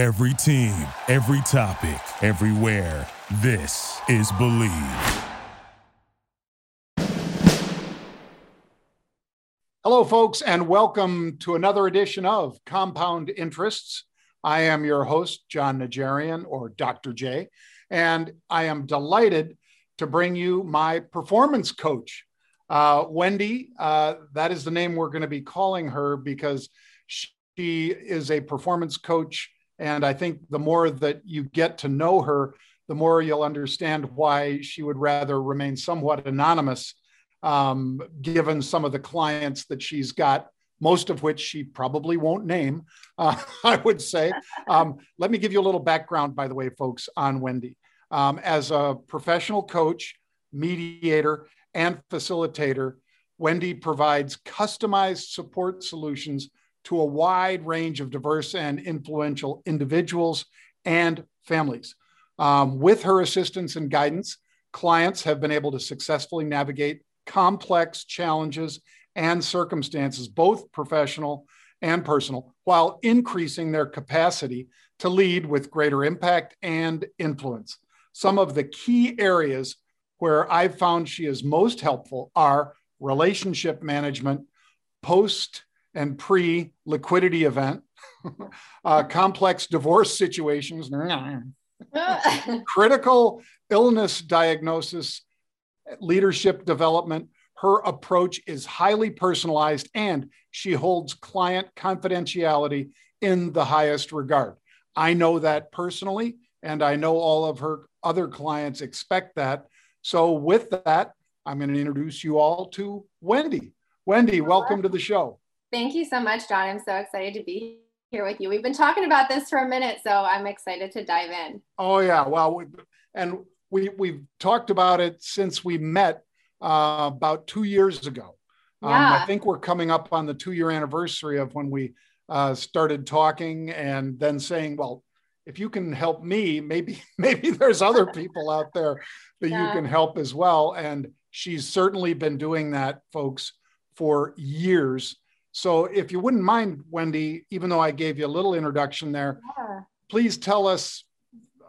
Every team, every topic, everywhere. This is Believe. Hello, folks, and welcome to another edition of Compound Interests. I am your host, Jon Najarian, or Dr. J, and I am delighted to bring you my performance coach, uh, Wendy. Uh, that is the name we're going to be calling her because she is a performance coach. And I think the more that you get to know her, the more you'll understand why she would rather remain somewhat anonymous um, given some of the clients that she's got, most of which she probably won't name, uh, I would say. Um, let me give you a little background, by the way, folks, on Wendy. Um, as a professional coach, mediator, and facilitator, Wendy provides customized support solutions to a wide range of diverse and influential individuals and families. Um, with her assistance and guidance, clients have been able to successfully navigate complex challenges and circumstances, both professional and personal, while increasing their capacity to lead with greater impact and influence. Some of the key areas where I've found she is most helpful are relationship management, post and pre liquidity event, uh, complex divorce situations, critical illness diagnosis, leadership development. Her approach is highly personalized and she holds client confidentiality in the highest regard. I know that personally, and I know all of her other clients expect that. So, with that, I'm going to introduce you all to Wendy. Wendy, welcome to the show. Thank you so much, Jon. I'm so excited to be here with you. We've been talking about this for a minute, so I'm excited to dive in. Oh yeah, well, we, and we we've talked about it since we met uh, about two years ago. Um, yeah. I think we're coming up on the two year anniversary of when we uh, started talking, and then saying, "Well, if you can help me, maybe maybe there's other people out there that yeah. you can help as well." And she's certainly been doing that, folks, for years. So, if you wouldn't mind, Wendy, even though I gave you a little introduction there, yeah. please tell us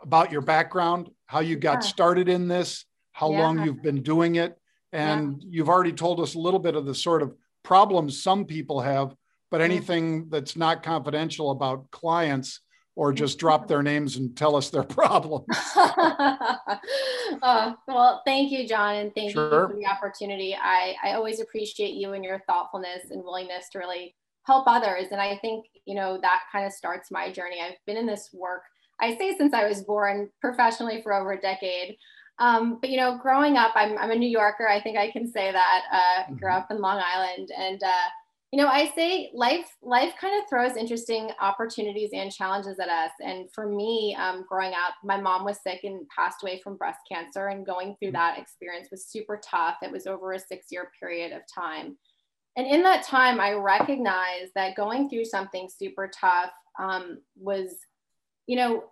about your background, how you got yeah. started in this, how yeah. long you've been doing it. And you've already told us a little bit of the sort of problems some people have, but anything that's not confidential about clients or just drop their names and tell us their problems. uh, well, thank you, Jon, and thank sure. you for the opportunity. I, I always appreciate you and your thoughtfulness and willingness to really help others. And I think, you know, that kind of starts my journey. I've been in this work, I say since I was born professionally for over a decade. Um, but you know, growing up, I'm, I'm a New Yorker. I think I can say that. Uh, mm-hmm. Grew up in Long Island, and uh, you know i say life life kind of throws interesting opportunities and challenges at us. And for me um, growing up my mom was sick and passed away from breast cancer and going through that experience was super tough. It was over a six year period of time. And in that time i recognized that going through something super tough um, was you know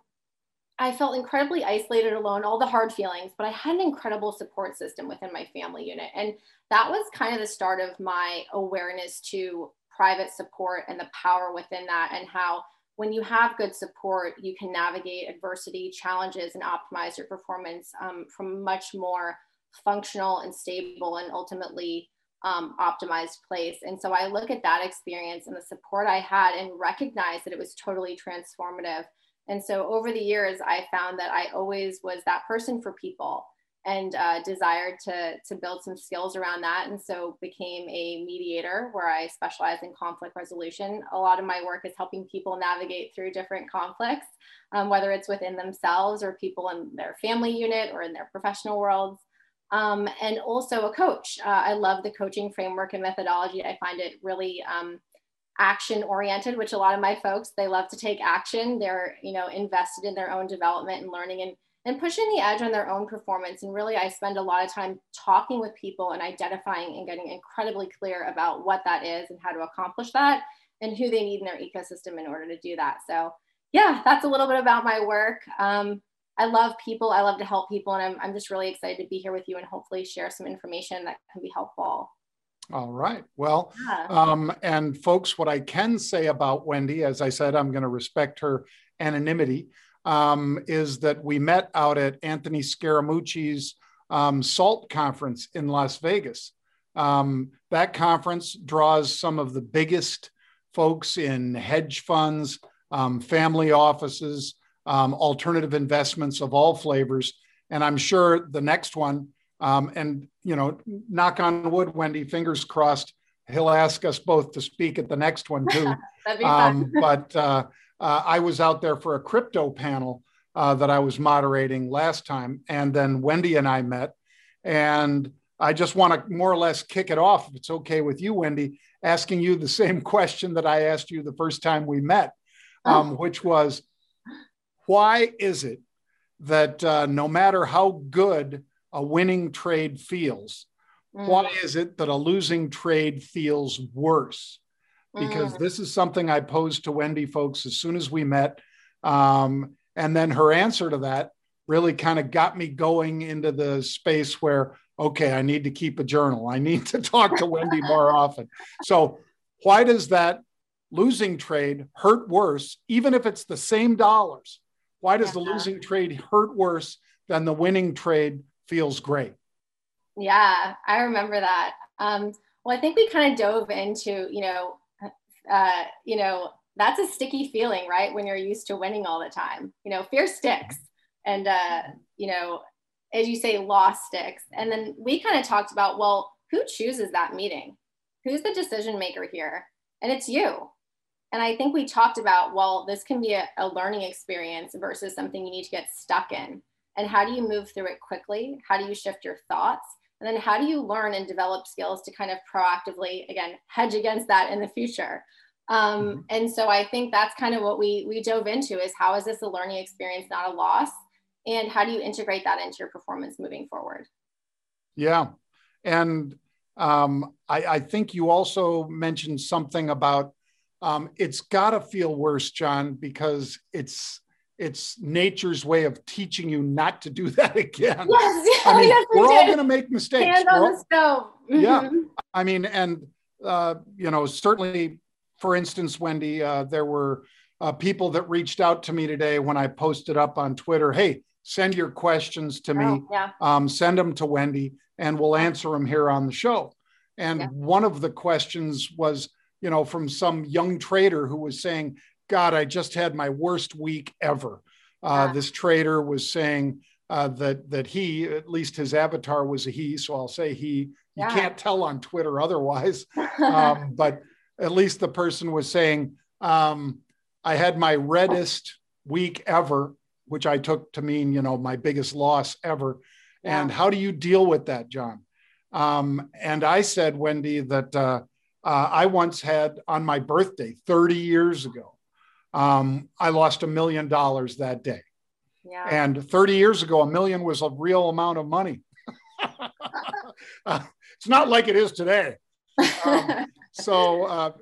I felt incredibly isolated, alone, all the hard feelings, but I had an incredible support system within my family unit. And that was kind of the start of my awareness to private support and the power within that, and how when you have good support, you can navigate adversity, challenges, and optimize your performance um, from much more functional and stable and ultimately um, optimized place. And so I look at that experience and the support I had and recognize that it was totally transformative and so over the years, I found that I always was that person for people and uh, desired to, to build some skills around that. And so became a mediator where I specialize in conflict resolution. A lot of my work is helping people navigate through different conflicts, um, whether it's within themselves or people in their family unit or in their professional worlds. Um, and also a coach. Uh, I love the coaching framework and methodology. I find it really um, action oriented which a lot of my folks they love to take action. They're you know invested in their own development and learning and and pushing the edge on their own performance. And really i spend a lot of time talking with people and identifying and getting incredibly clear about what that is and how to accomplish that and who they need in their ecosystem in order to do that. So yeah that's a little bit about my work. Um, i love people. I love to help people. And I'm, I'm just really excited to be here with you and hopefully share some information that can be helpful all right. Well, yeah. um, and folks, what I can say about Wendy, as I said, I'm going to respect her anonymity, um, is that we met out at Anthony Scaramucci's um, SALT conference in Las Vegas. Um, that conference draws some of the biggest folks in hedge funds, um, family offices, um, alternative investments of all flavors. And I'm sure the next one, um, and you know, knock on wood, Wendy, fingers crossed, he'll ask us both to speak at the next one too. um, but uh, uh, I was out there for a crypto panel uh, that I was moderating last time, and then Wendy and I met, and I just want to more or less kick it off, if it's okay with you, Wendy, asking you the same question that I asked you the first time we met, um, oh. which was, why is it that uh, no matter how good a winning trade feels, mm. why is it that a losing trade feels worse? Because mm. this is something I posed to Wendy folks as soon as we met. Um, and then her answer to that really kind of got me going into the space where, okay, I need to keep a journal. I need to talk to Wendy more often. So, why does that losing trade hurt worse, even if it's the same dollars? Why does yeah. the losing trade hurt worse than the winning trade feels great? Yeah, I remember that. Um, well, I think we kind of dove into, you know, uh, you know, that's a sticky feeling, right? When you're used to winning all the time, you know, fear sticks, and uh, you know, as you say, loss sticks. And then we kind of talked about, well, who chooses that meeting? Who's the decision maker here? And it's you. And I think we talked about, well, this can be a, a learning experience versus something you need to get stuck in. And how do you move through it quickly? How do you shift your thoughts? And then how do you learn and develop skills to kind of proactively, again, hedge against that in the future? Um, mm-hmm. And so I think that's kind of what we we dove into is how is this a learning experience, not a loss? And how do you integrate that into your performance moving forward? Yeah. And um, I, I, think you also mentioned something about um, it's got to feel worse, Jon, because it's it's nature's way of teaching you not to do that again. Yes, I mean, yes, we're all going to make mistakes. Hand on the stove. Mm-hmm. Yeah, I mean, and uh, you know, certainly, for instance, Wendy, uh, there were uh, people that reached out to me today when I posted up on Twitter. Hey, send your questions to me. Oh, yeah. um, send them to Wendy, and we'll answer them here on the show. And yeah. one of the questions was you know, from some young trader who was saying, God, I just had my worst week ever. Uh, yeah. This trader was saying uh, that that he, at least his avatar was a he, so I'll say he. You yeah. can't tell on Twitter otherwise, um, but at least the person was saying, um, I had my reddest week ever, which I took to mean, you know, my biggest loss ever. Yeah. And how do you deal with that, Jon? Um, and I said, Wendy, that uh, uh, I once had on my birthday 30 years ago, um, I lost a million dollars that day. Yeah. And 30 years ago, a million was a real amount of money. uh, it's not like it is today. Um, so uh,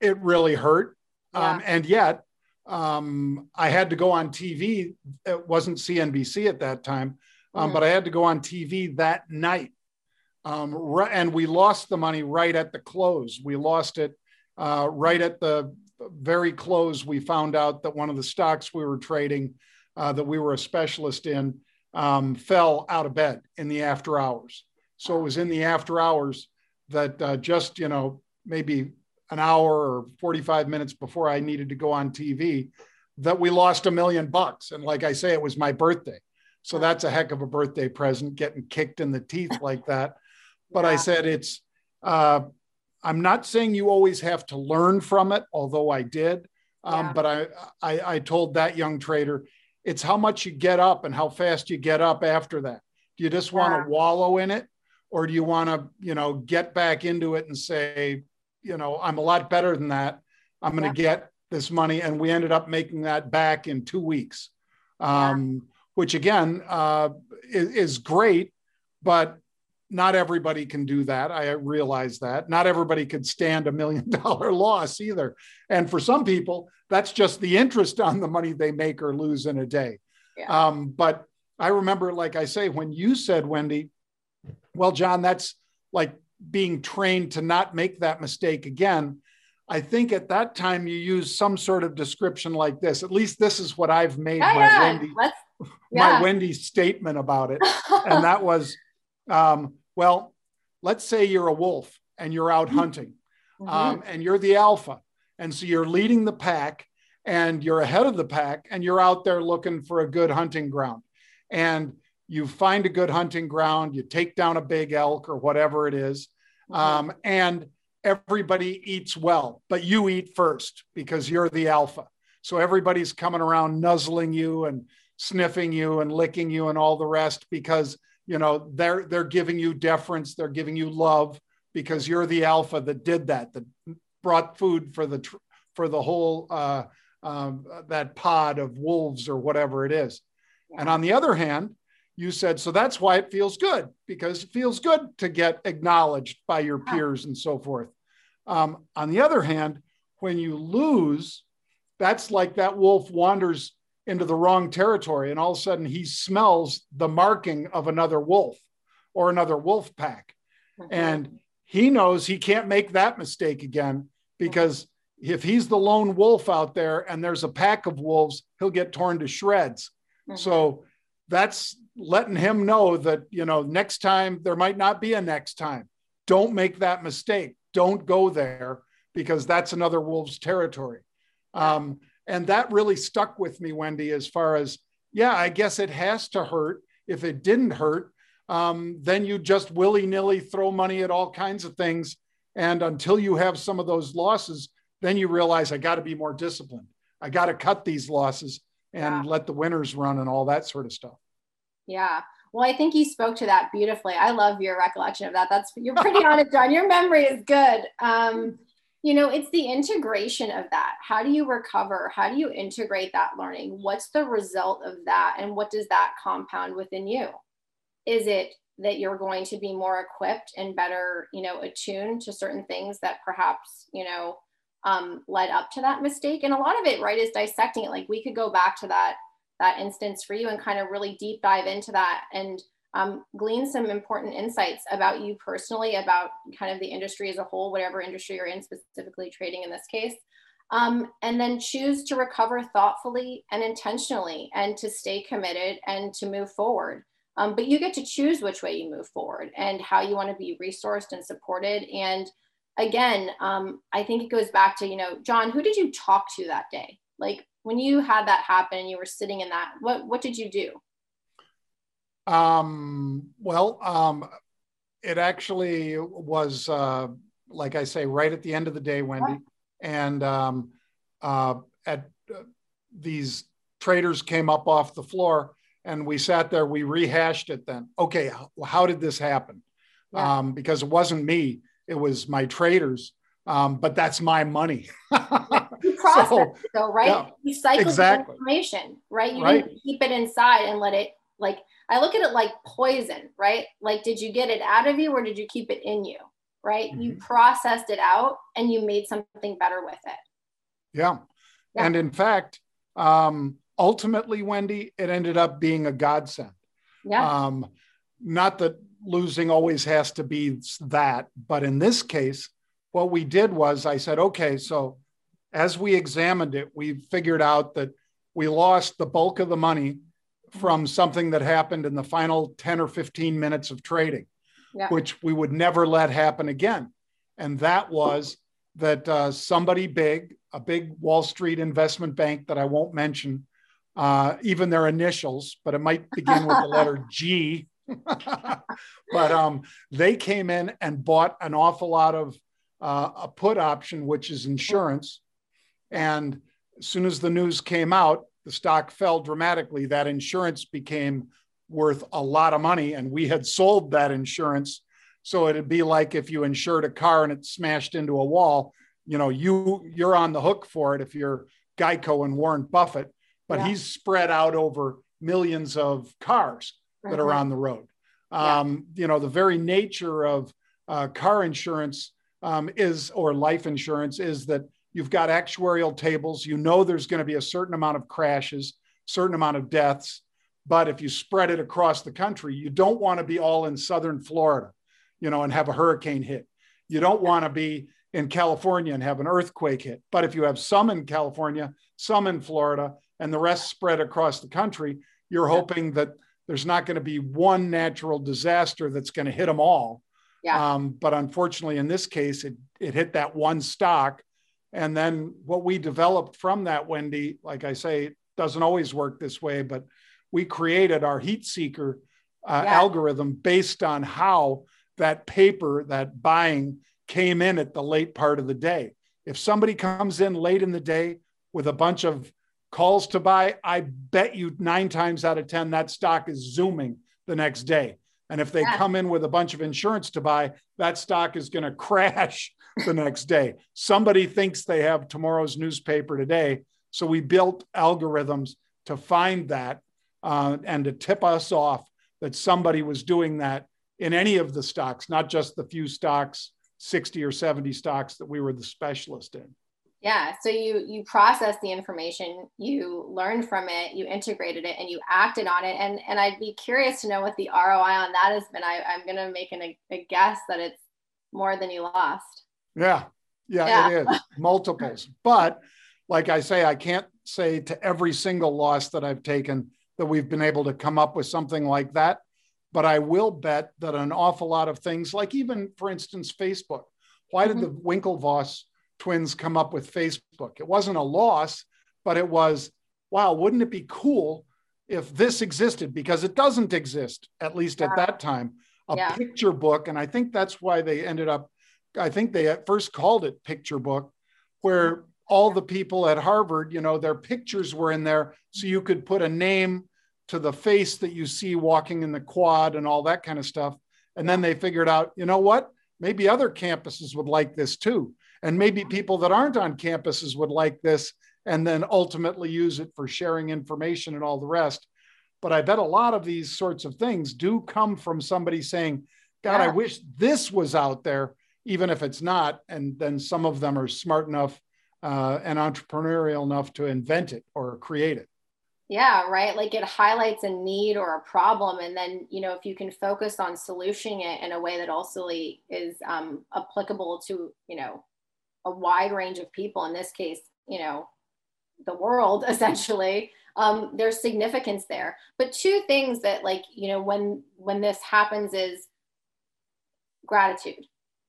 it really hurt. Um, yeah. And yet, um, I had to go on TV. It wasn't CNBC at that time, mm. but I had to go on TV that night um, and we lost the money right at the close. We lost it uh, right at the very close. We found out that one of the stocks we were trading, uh, that we were a specialist in, um, fell out of bed in the after hours. So it was in the after hours that uh, just, you know, maybe an hour or 45 minutes before I needed to go on TV, that we lost a million bucks. And like I say, it was my birthday. So that's a heck of a birthday present, getting kicked in the teeth like that. But yeah. I said it's, uh, I'm not saying you always have to learn from it, although I did. Um, yeah. But I, I, I told that young trader, it's how much you get up and how fast you get up after that. Do you just want to wallow in it, or do you want to, you know, get back into it and say, you know, I'm a lot better than that. I'm going to yeah. get this money, and we ended up making that back in two weeks, um, which again uh, is, is great. But not everybody can do that. I realize that. Not everybody could stand a million dollar loss either. And for some people, that's just the interest on the money they make or lose in a day. Yeah. Um, but I remember, like I say, when you said, Wendy, well, Jon, that's like being trained to not make that mistake again. I think at that time you used some sort of description like this. At least this is what I've made yeah, my yeah. Wendy my Wendy statement about it, and that was, um, well, let's say you're a wolf and you're out Mm-hmm. hunting, um, and you're the alpha, and so you're leading the pack, and you're ahead of the pack, and you're out there looking for a good hunting ground, and you find a good hunting ground, you take down a big elk or whatever it is, um, and everybody eats well, but you eat first because you're the alpha. So everybody's coming around nuzzling you and sniffing you and licking you and all the rest because you know they're they're giving you deference, they're giving you love because you're the alpha that did that, that brought food for the for the whole uh, um, that pod of wolves or whatever it is. And on the other hand, you said so that's why it feels good because it feels good to get acknowledged by your peers and so forth. Um, on the other hand, when you lose, that's like that wolf wanders into the wrong territory and all of a sudden he smells the marking of another wolf or another wolf pack. Mhm. And he knows he can't make that mistake again because if he's the lone wolf out there and there's a pack of wolves, he'll get torn to shreds. Mhm. So that's letting him know that, you know, next time there might not be a next time. Don't make that mistake. Don't go there because that's another wolf's territory. Um, and that really stuck with me, Wendy, as far as, yeah, I guess it has to hurt. If it didn't hurt, um, then you just willy nilly throw money at all kinds of things. And until you have some of those losses, then you realize I got to be more disciplined. I got to cut these losses and Yeah. let the winners run and all that sort of stuff. Yeah. Well, I think you spoke to that beautifully. I love your recollection of that. That's you're pretty on it, Jon. Your memory is good. Um, you know, it's the integration of that. How do you recover? How do you integrate that learning? What's the result of that? And what does that compound within you? Is it that you're going to be more equipped and better, you know, attuned to certain things that perhaps, you know, um, led up to that mistake? And a lot of it, right, is dissecting it. Like we could go back to that that instance for you and kind of really deep dive into that and um, glean some important insights about you personally, about kind of the industry as a whole, whatever industry you're in, specifically trading in this case. Um, and then choose to recover thoughtfully and intentionally and to stay committed and to move forward. Um, but you get to choose which way you move forward and how you want to be resourced and supported. And again, um, I think it goes back to, you know, Jon, who did you talk to that day? Like when you had that happen and you were sitting in that, what what did you do? Um, well, um, it actually was, uh, like I say, right at the end of the day, Wendy. And um, uh, at uh, these traders came up off the floor and we sat there, we rehashed it then. Okay, how, how did this happen? Yeah. Um, because it wasn't me, it was my traders. Um, but that's my money. You process So, it though, right? yeah, you cycle exactly. the information, right? You Right. didn't keep it inside and let it like I look at it like poison, right? Like did you get it out of you or did you keep it in you? Right? You Mm-hmm. processed it out and you made something better with it. Yeah. Yeah. And in fact, um, ultimately, Wendy, it ended up being a godsend. Yeah. Um, not that losing always has to be that, but in this case, what we did was I said, okay, so as we examined it, we figured out that we lost the bulk of the money from something that happened in the final 10 or 15 minutes of trading, Yeah. which we would never let happen again. And that was that uh, somebody big, a big Wall Street investment bank that I won't mention, uh, even their initials, but it might begin with the letter G. but um, they came in and bought an awful lot of uh, a put option, which is insurance. And as soon as the news came out, the stock fell dramatically. That insurance became worth a lot of money, and we had sold that insurance. So it'd be like if you insured a car and it smashed into a wall, you know, you you're on the hook for it if you're Geico and Warren Buffett, but Yeah. he's spread out over millions of cars that are Mhm. on the road. Yeah. Um, You know, the very nature of uh, car insurance um, is, or life insurance, is that you've got actuarial tables. You know, there's going to be a certain amount of crashes, certain amount of deaths. But if you spread it across the country, you don't want to be all in southern Florida, you know, and have a hurricane hit. You don't want to be in California and have an earthquake hit. But if you have some in California, some in Florida, and the rest spread across the country, you're hoping that there's not going to be one natural disaster that's going to hit them all. Yeah. Um, but unfortunately, in this case, it, it hit that one stock. And then what we developed from that, Wendy, like I say, doesn't always work this way, but we created our heat seeker uh, yeah. algorithm based on how that paper, that buying came in at the late part of the day. If somebody comes in late in the day with a bunch of calls to buy, I bet you nine times out of 10, that stock is zooming the next day. And if they yeah. come in with a bunch of insurance to buy, that stock is going to crash the next day. Somebody thinks they have tomorrow's newspaper today. So we built algorithms to find that uh, and to tip us off that somebody was doing that in any of the stocks, not just the few stocks, 60 or 70 stocks that we were the specialist in. Yeah. So you you process the information, you learned from it, you integrated it, and you acted on it. And and I'd be curious to know what the ROI on that has been. I, I'm gonna make an, a guess that it's more than you lost. Yeah. Yeah, yeah. it is multiples. But like I say, I can't say to every single loss that I've taken that we've been able to come up with something like that. But I will bet that an awful lot of things, like even, for instance, Facebook, why did mm-hmm. the Winklevoss twins come up with Facebook? It wasn't a loss, but it was, wow, wouldn't it be cool if this existed? Because it doesn't exist, at least yeah. at that time, a yeah. picture book. And I think that's why they ended up, I think they at first called it Picture Book, where all the people at Harvard, you know, their pictures were in there. So you could put a name to the face that you see walking in the quad and all that kind of stuff. And then they figured out, you know what? Maybe other campuses would like this too. And maybe people that aren't on campuses would like this and then ultimately use it for sharing information and all the rest. But I bet a lot of these sorts of things do come from somebody saying, God, yeah. I wish this was out there, even if it's not. And then some of them are smart enough uh, and entrepreneurial enough to invent it or create it. Yeah, right. Like it highlights a need or a problem. And then, you know, if you can focus on solutioning it in a way that also is um, applicable to, you know, a wide range of people, in this case, you know, the world essentially, um, there's significance there. But two things that like, you know, when when this happens is gratitude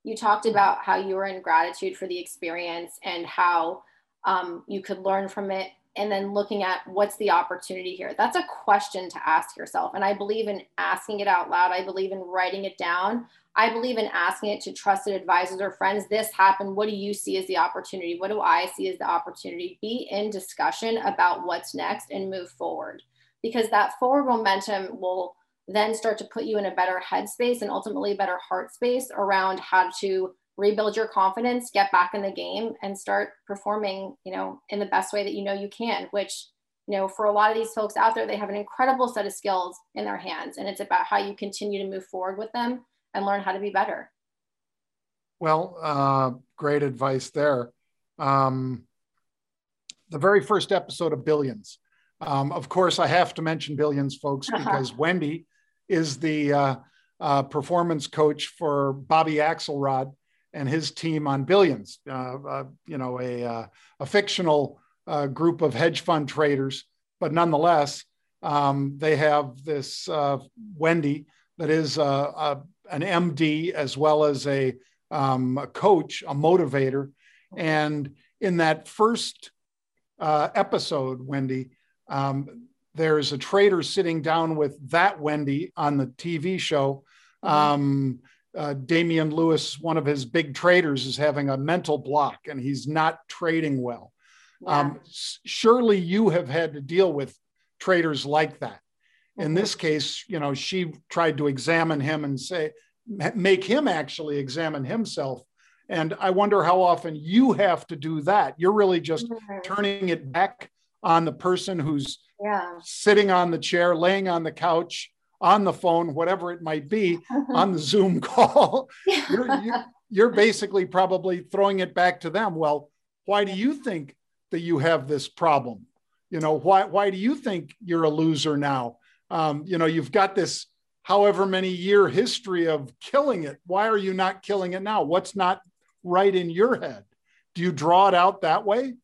you talked about how you were in gratitude for the experience and how um, you could learn from it. And then looking at what's the opportunity here that's a question to ask yourself. And i believe in asking it out loud. I believe in writing it down. I believe in asking it to trusted advisors or friends. This happened. What do you see as the opportunity? What do i see as the opportunity? Be in discussion about what's next and move forward. Because that forward momentum will then start to put you in a better headspace and ultimately a better heart space around how to rebuild your confidence, get back in the game and start performing, you know, in the best way that you know you can, which, you know, for a lot of these folks out there, they have an incredible set of skills in their hands and it's about how you continue to move forward with them and learn how to be better. Well, uh, great advice there. Um, the very first episode of Billions. Um, of course, I have to mention Billions, folks, because Wendy is the uh, uh, performance coach for Bobby Axelrod and his team on Billions. Uh, uh you know, a uh, a fictional uh, group of hedge fund traders, but nonetheless, um, they have this Wendy that is a, an MD as well as a, um, a coach, a motivator, and in that first episode, Wendy. Um, there's a trader sitting down with that Wendy on the TV show. Mm-hmm. Um, uh, Damian Lewis, one of his big traders, is having a mental block and he's not trading well. Yeah. Um, surely you have had to deal with traders like that. Mm-hmm. In this case, you know, she tried to examine him and say, make him actually examine himself. And I wonder how often you have to do that. You're really just mm-hmm. turning it back on the person who's yeah. sitting on the chair, laying on the couch, on the phone, whatever it might be, on the Zoom call. you're, you're basically probably throwing it back to them. Well, why do you think that you have this problem? You know, why, why do you think you're a loser now? Um, you know, you've got this however many year history of killing it. Why are you not killing it now? What's not right in your head. Do you draw it out that way?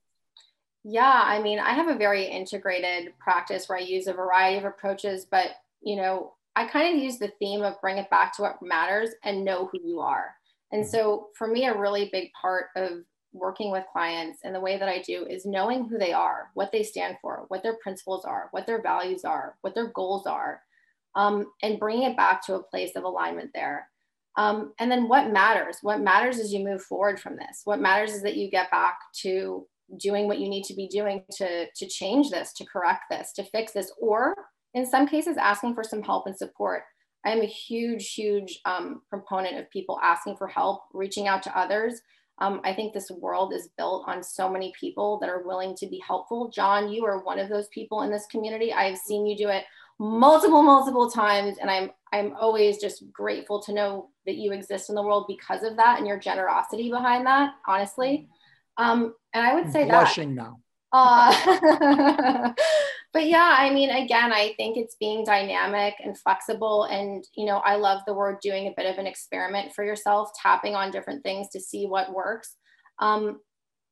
Yeah, I mean, I have a very integrated practice where I use a variety of approaches, but you know, I kind of use the theme of bring it back to what matters and know who you are. And so for me, a really big part of working with clients and the way that I do is knowing who they are, what they stand for, what their principles are, what their values are, what their goals are, um, and bringing it back to a place of alignment there. Um, and then what matters? What matters is you move forward from this. What matters is that you get back to doing what you need to be doing to, to change this, to correct this, to fix this, or in some cases, asking for some help and support. I am a huge, huge um, proponent of people asking for help, reaching out to others. Um, I think this world is built on so many people that are willing to be helpful. Jon, you are one of those people in this community. I have seen you do it multiple, multiple times, and I'm I'm always just grateful to know that you exist in the world because of that and your generosity behind that. Honestly, um, and I would say blushing that. now. Uh, but yeah, I mean, again, I think it's being dynamic and flexible. And, you know, I love the word doing a bit of an experiment for yourself, tapping on different things to see what works. Um,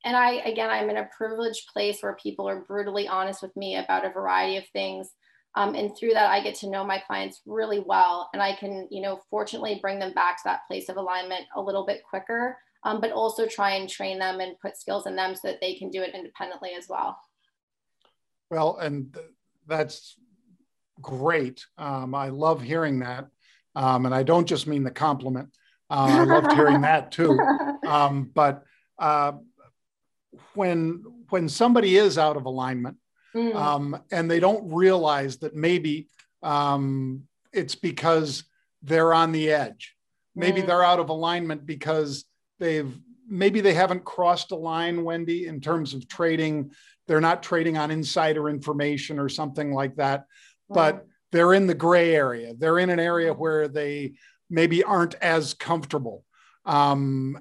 and I, again, I'm in a privileged place where people are brutally honest with me about a variety of things. Um, and through that, I get to know my clients really well. And I can, you know, fortunately bring them back to that place of alignment a little bit quicker um, but also try and train them and put skills in them so that they can do it independently as well. Well, and that's great. Um, I love hearing that. Um, and I don't just mean the compliment. Uh, I loved hearing that too. Um, but uh, when when somebody is out of alignment mm. Um, and they don't realize that maybe um, it's because they're on the edge, maybe mm. they're out of alignment because they've maybe they haven't crossed a line, Wendy, in terms of trading. They're not trading on insider information or something like that, but they're in the gray area. They're in an area where they maybe aren't as comfortable. Um,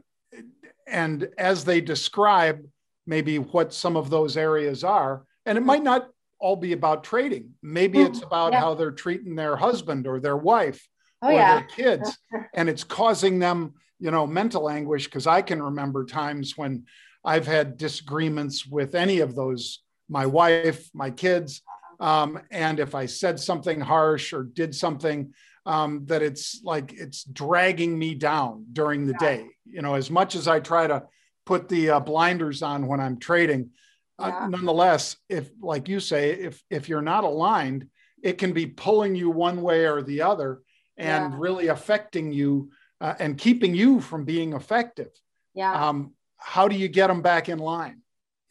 and as they describe maybe what some of those areas are, and it might not all be about trading. Maybe mm-hmm. it's about yeah. how they're treating their husband or their wife oh, or yeah. their kids, and it's causing them you know, mental anguish because I can remember times when I've had disagreements with any of those, my wife, my kids. Um, and if I said something harsh or did something um, that it's like it's dragging me down during the day, you know, as much as I try to put the uh, blinders on when I'm trading, uh, yeah. uh, nonetheless, if like you say, if if you're not aligned, it can be pulling you one way or the other and yeah. really affecting you uh, and keeping you from being effective. Yeah. Um, how do you get them back in line?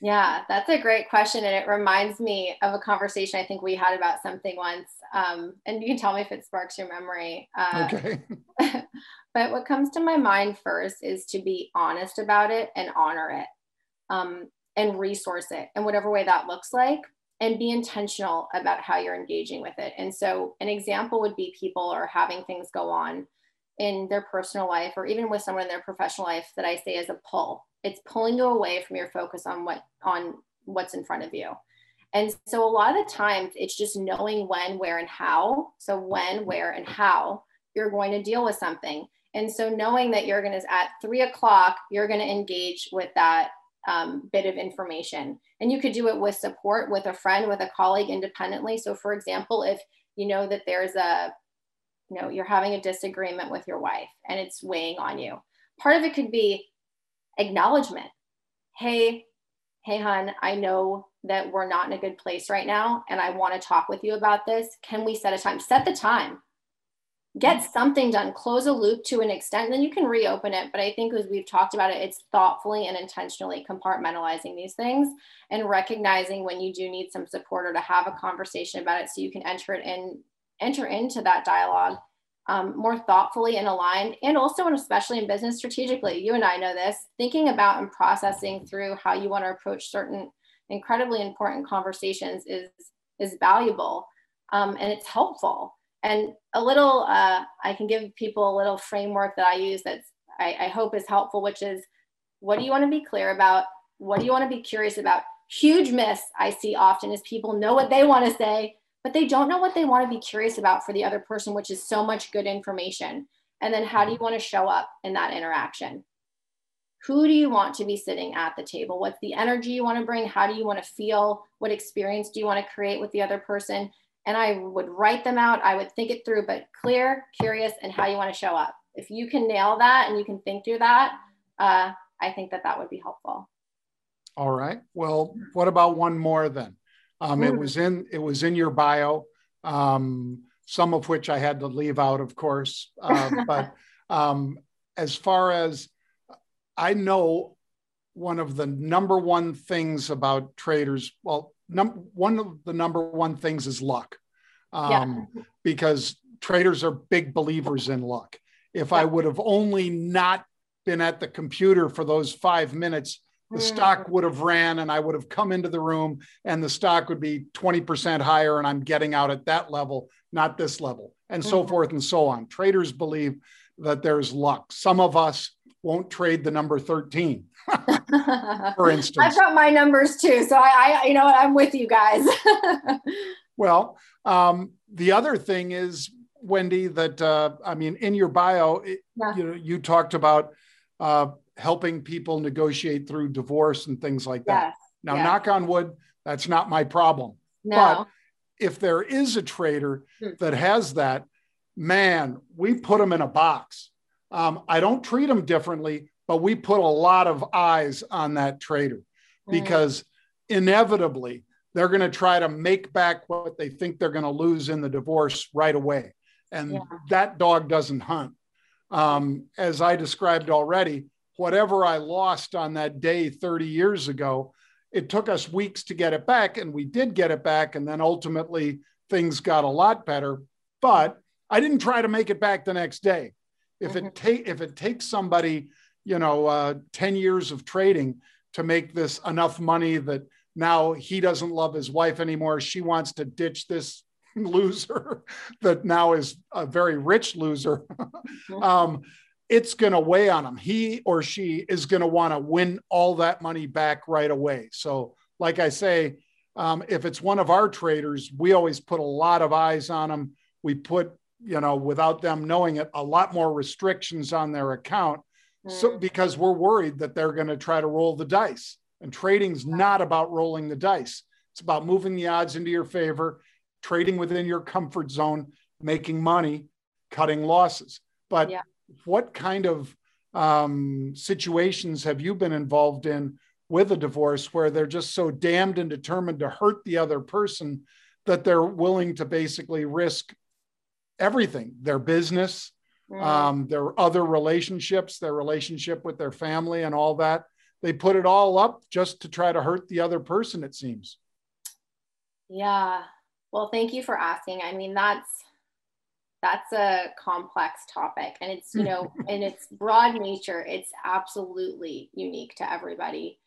Yeah, that's a great question. And it reminds me of a conversation I think we had about something once. Um, and you can tell me if it sparks your memory. Uh, okay. but what comes to my mind first is to be honest about it and honor it um, and resource it in whatever way that looks like and be intentional about how you're engaging with it. And so, an example would be people are having things go on in their personal life or even with someone in their professional life that I say is a pull. It's pulling you away from your focus on what on what's in front of you. And so a lot of the times it's just knowing when, where, and how. So when, where, and how you're going to deal with something. And so knowing that you're going to at three o'clock, you're going to engage with that um, bit of information. And you could do it with support, with a friend, with a colleague independently. So for example, if you know that there's a you know you're having a disagreement with your wife and it's weighing on you. Part of it could be acknowledgement. Hey hey hon, i know that we're not in a good place right now and i want to talk with you about this. Can we set a time? Set the time. Get mm-hmm. something done. Close a loop to an extent then you can reopen it. But i think as we've talked about it it's thoughtfully and intentionally compartmentalizing these things and recognizing when you do need some support or to have a conversation about it so you can enter it in enter into that dialogue um, more thoughtfully and aligned, and also, and especially in business strategically. You and I know this, thinking about and processing through how you want to approach certain incredibly important conversations is is valuable um, and it's helpful. And a little, uh, I can give people a little framework that I use that's I, I hope is helpful, which is what do you want to be clear about? What do you want to be curious about? Huge miss I see often is people know what they want to say, but they don't know what they want to be curious about for the other person, which is so much good information. And then how do you want to show up in that interaction? who do you want to be sitting at the table? What's the energy you want to bring? How do you want to feel? What experience do you want to create with the other person? And I would write them out. I would think it through, but clear, curious, and how you want to show up. If you can nail that and you can think through that, uh, I think that that would be helpful. All right. Well, what about one more then? Um, it hmm. was in it was in your bio, um, some of which I had to leave out, of course. Uh, but um, as far as I know, one of the number one things about traders, well, num- one of the number one things is luck, yeah. Um, because traders are big believers in luck. If yeah. I would have only not been at the computer for those five minutes, the mm. stock would have ran and I would have come into the room and the stock would be 20% higher and I'm getting out at that level, not this level, and mm-hmm. so forth and so on. Traders believe that there's luck. Some of us won't trade the number 13. for instance. I've got my numbers too. So I, I you know, I'm with you guys. well, um, the other thing is, Wendy, that uh, I mean, in your bio, it, yeah. you know, you talked about uh, helping people negotiate through divorce and things like that. Yes. Now, yes. knock on wood, that's not my problem. No. But if there is a trader hmm. that has that, man, we put them in a box. Um, I don't treat them differently, but we put a lot of eyes on that trader mm. because inevitably they're going to try to make back what they think they're going to lose in the divorce right away. And yeah. that dog doesn't hunt. Um, as I described already, whatever I lost on that day 30 years ago, it took us weeks to get it back, and we did get it back. And then ultimately, things got a lot better. But I didn't try to make it back the next day. If mm-hmm. it take if it takes somebody, you know, uh, 10 years of trading to make this enough money that now he doesn't love his wife anymore, she wants to ditch this loser that now is a very rich loser. Mm-hmm. um, it's going to weigh on him. He or she is going to want to win all that money back right away. So, like I say, um, if it's one of our traders, we always put a lot of eyes on them. We put you know, without them knowing it, a lot more restrictions on their account. Mm. So because we're worried that they're going to try to roll the dice. And trading's not about rolling the dice. It's about moving the odds into your favor, trading within your comfort zone, making money, cutting losses. But yeah. What kind of um, situations have you been involved in with a divorce where they're just so damned and determined to hurt the other person that they're willing to basically risk everything their business mm. um, their other relationships their relationship with their family and all that? They put it all up just to try to hurt the other person it seems. Yeah. Well thank you for asking. I mean that's that's a complex topic and it's you know in its broad nature it's absolutely unique to everybody.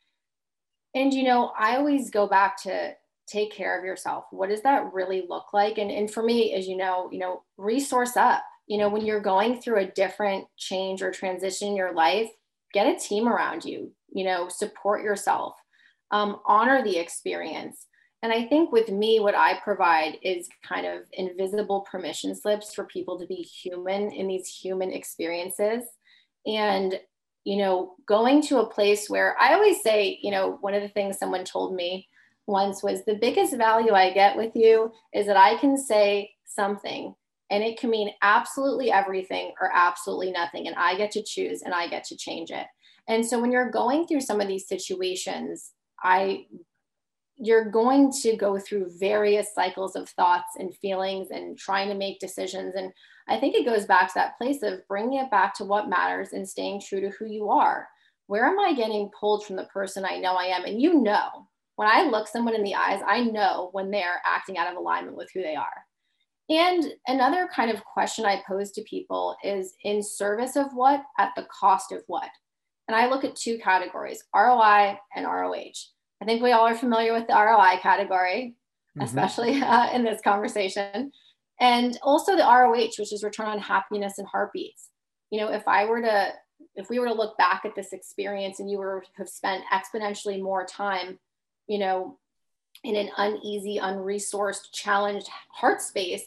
And you know i always go back to take care of yourself. What does that really look like? And, and for me as you know you know resource up. You know when you're going through a different change or transition in your life get a team around you you know support yourself um, honor the experience and i think with me what i provide is kind of invisible permission slips for people to be human in these human experiences and you know going to a place where i always say you know one of the things someone told me once was the biggest value I get with you is that I can say something and it can mean absolutely everything or absolutely nothing. And I get to choose and I get to change it. And so when you're going through some of these situations, I you're going to go through various cycles of thoughts and feelings and trying to make decisions. And I think it goes back to that place of bringing it back to what matters and staying true to who you are. Where am I getting pulled from the person I know I am? And you know, when I look someone in the eyes, I know when they're acting out of alignment with who they are. And another kind of question I pose to people is in service of what at the cost of what? And I look at two categories ROI and ROH. I think we all are familiar with the ROI category, mm-hmm. especially uh, in this conversation. And also the ROH, which is return on happiness and heartbeats. You know, if I were to, if we were to look back at this experience and you were have spent exponentially more time you know, in an uneasy, unresourced, challenged heart space,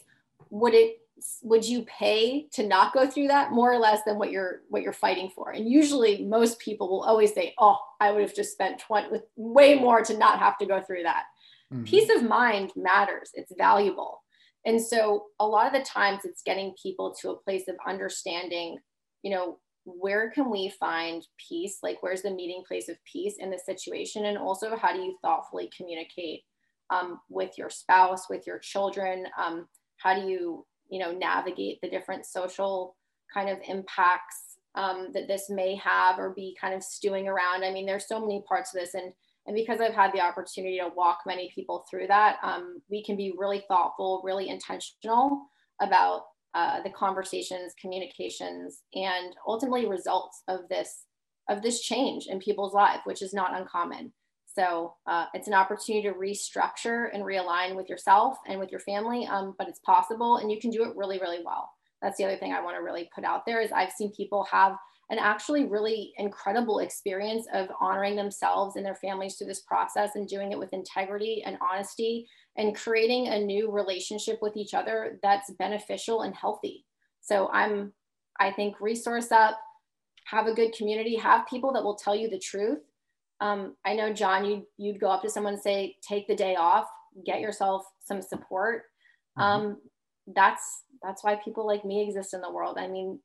would it would you pay to not go through that more or less than what you're what you're fighting for? And usually most people will always say oh i would have just spent 20 with way more to not have to go through that. Mm-hmm. peace of mind matters. It's valuable. And so a lot of the times it's getting people to a place of understanding you know where can we find peace? Like where's the meeting place of peace in the situation? And also how do you thoughtfully communicate um, with your spouse with your children? Um, how do you you know navigate the different social kind of impacts um, that this may have or be kind of stewing around. I mean there's so many parts of this and and because i've had the opportunity to walk many people through that um, we can be really thoughtful really intentional about uh, the conversations communications and ultimately results of this of this change in people's life which is not uncommon so uh, it's an opportunity to restructure and realign with yourself and with your family, um, but it's possible and you can do it really, really well. That's the other thing I want to really put out there is I've seen people have an actually really incredible experience of honoring themselves and their families through this process and doing it with integrity and honesty and creating a new relationship with each other that's beneficial and healthy. So I'm, I think, resource up, have a good community, have people that will tell you the truth um, I know Jon, you you'd go up to someone and say, take the day off, get yourself some support. Mm-hmm. Um, that's that's why people like me exist in the world. I mean,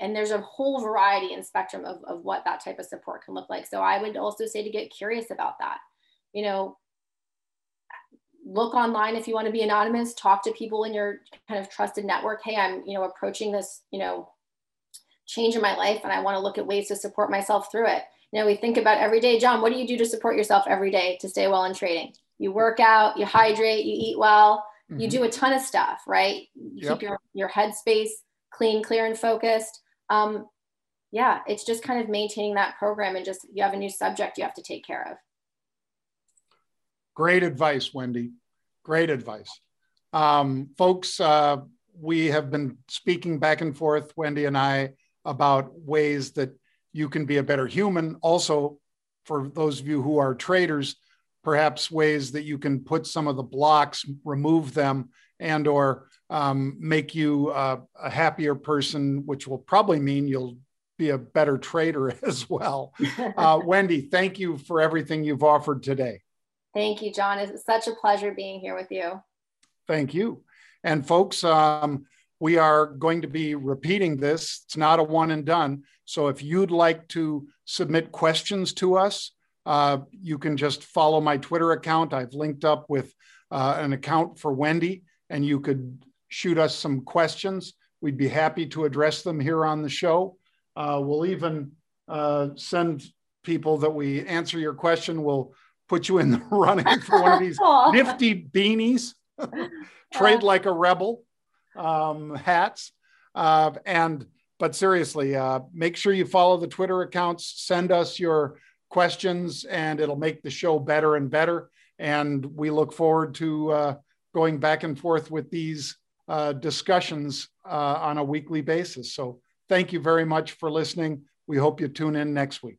and there's a whole variety and spectrum of, of what that type of support can look like. So I would also say to get curious about that. You know, look online if you want to be anonymous, talk to people in your kind of trusted network. Hey, I'm, you know, approaching this, you know, change in my life and I want to look at ways to support myself through it you know, we think about every day, Jon, what do you do to support yourself every day to stay well in trading? You work out, you hydrate, you eat well, mm-hmm. you do a ton of stuff, right? You yep. keep your, your headspace clean, clear, and focused. Um, yeah, it's just kind of maintaining that program and just you have a new subject you have to take care of. Great advice, Wendy. Great advice. Um, folks, uh, we have been speaking back and forth, Wendy and I, about ways that you can be a better human. Also, for those of you who are traders, perhaps ways that you can put some of the blocks, remove them, and or um, make you uh, a happier person, which will probably mean you'll be a better trader as well. Uh, Wendy, thank you for everything you've offered today. Thank you, Jon. It's such a pleasure being here with you. Thank you. And folks, um, we are going to be repeating this. It's not a one and done. So if you'd like to submit questions to us, uh, you can just follow my Twitter account. I've linked up with uh, an account for Wendy, and you could shoot us some questions. We'd be happy to address them here on the show. Uh, we'll even uh, send people that we answer your question. We'll put you in the running for one of these nifty beanies. Trade like a rebel um, hats. Uh, and but seriously, uh, make sure you follow the Twitter accounts. Send us your questions, and it'll make the show better and better. And we look forward to uh, going back and forth with these uh, discussions uh, on a weekly basis. So thank you very much for listening. We hope you tune in next week.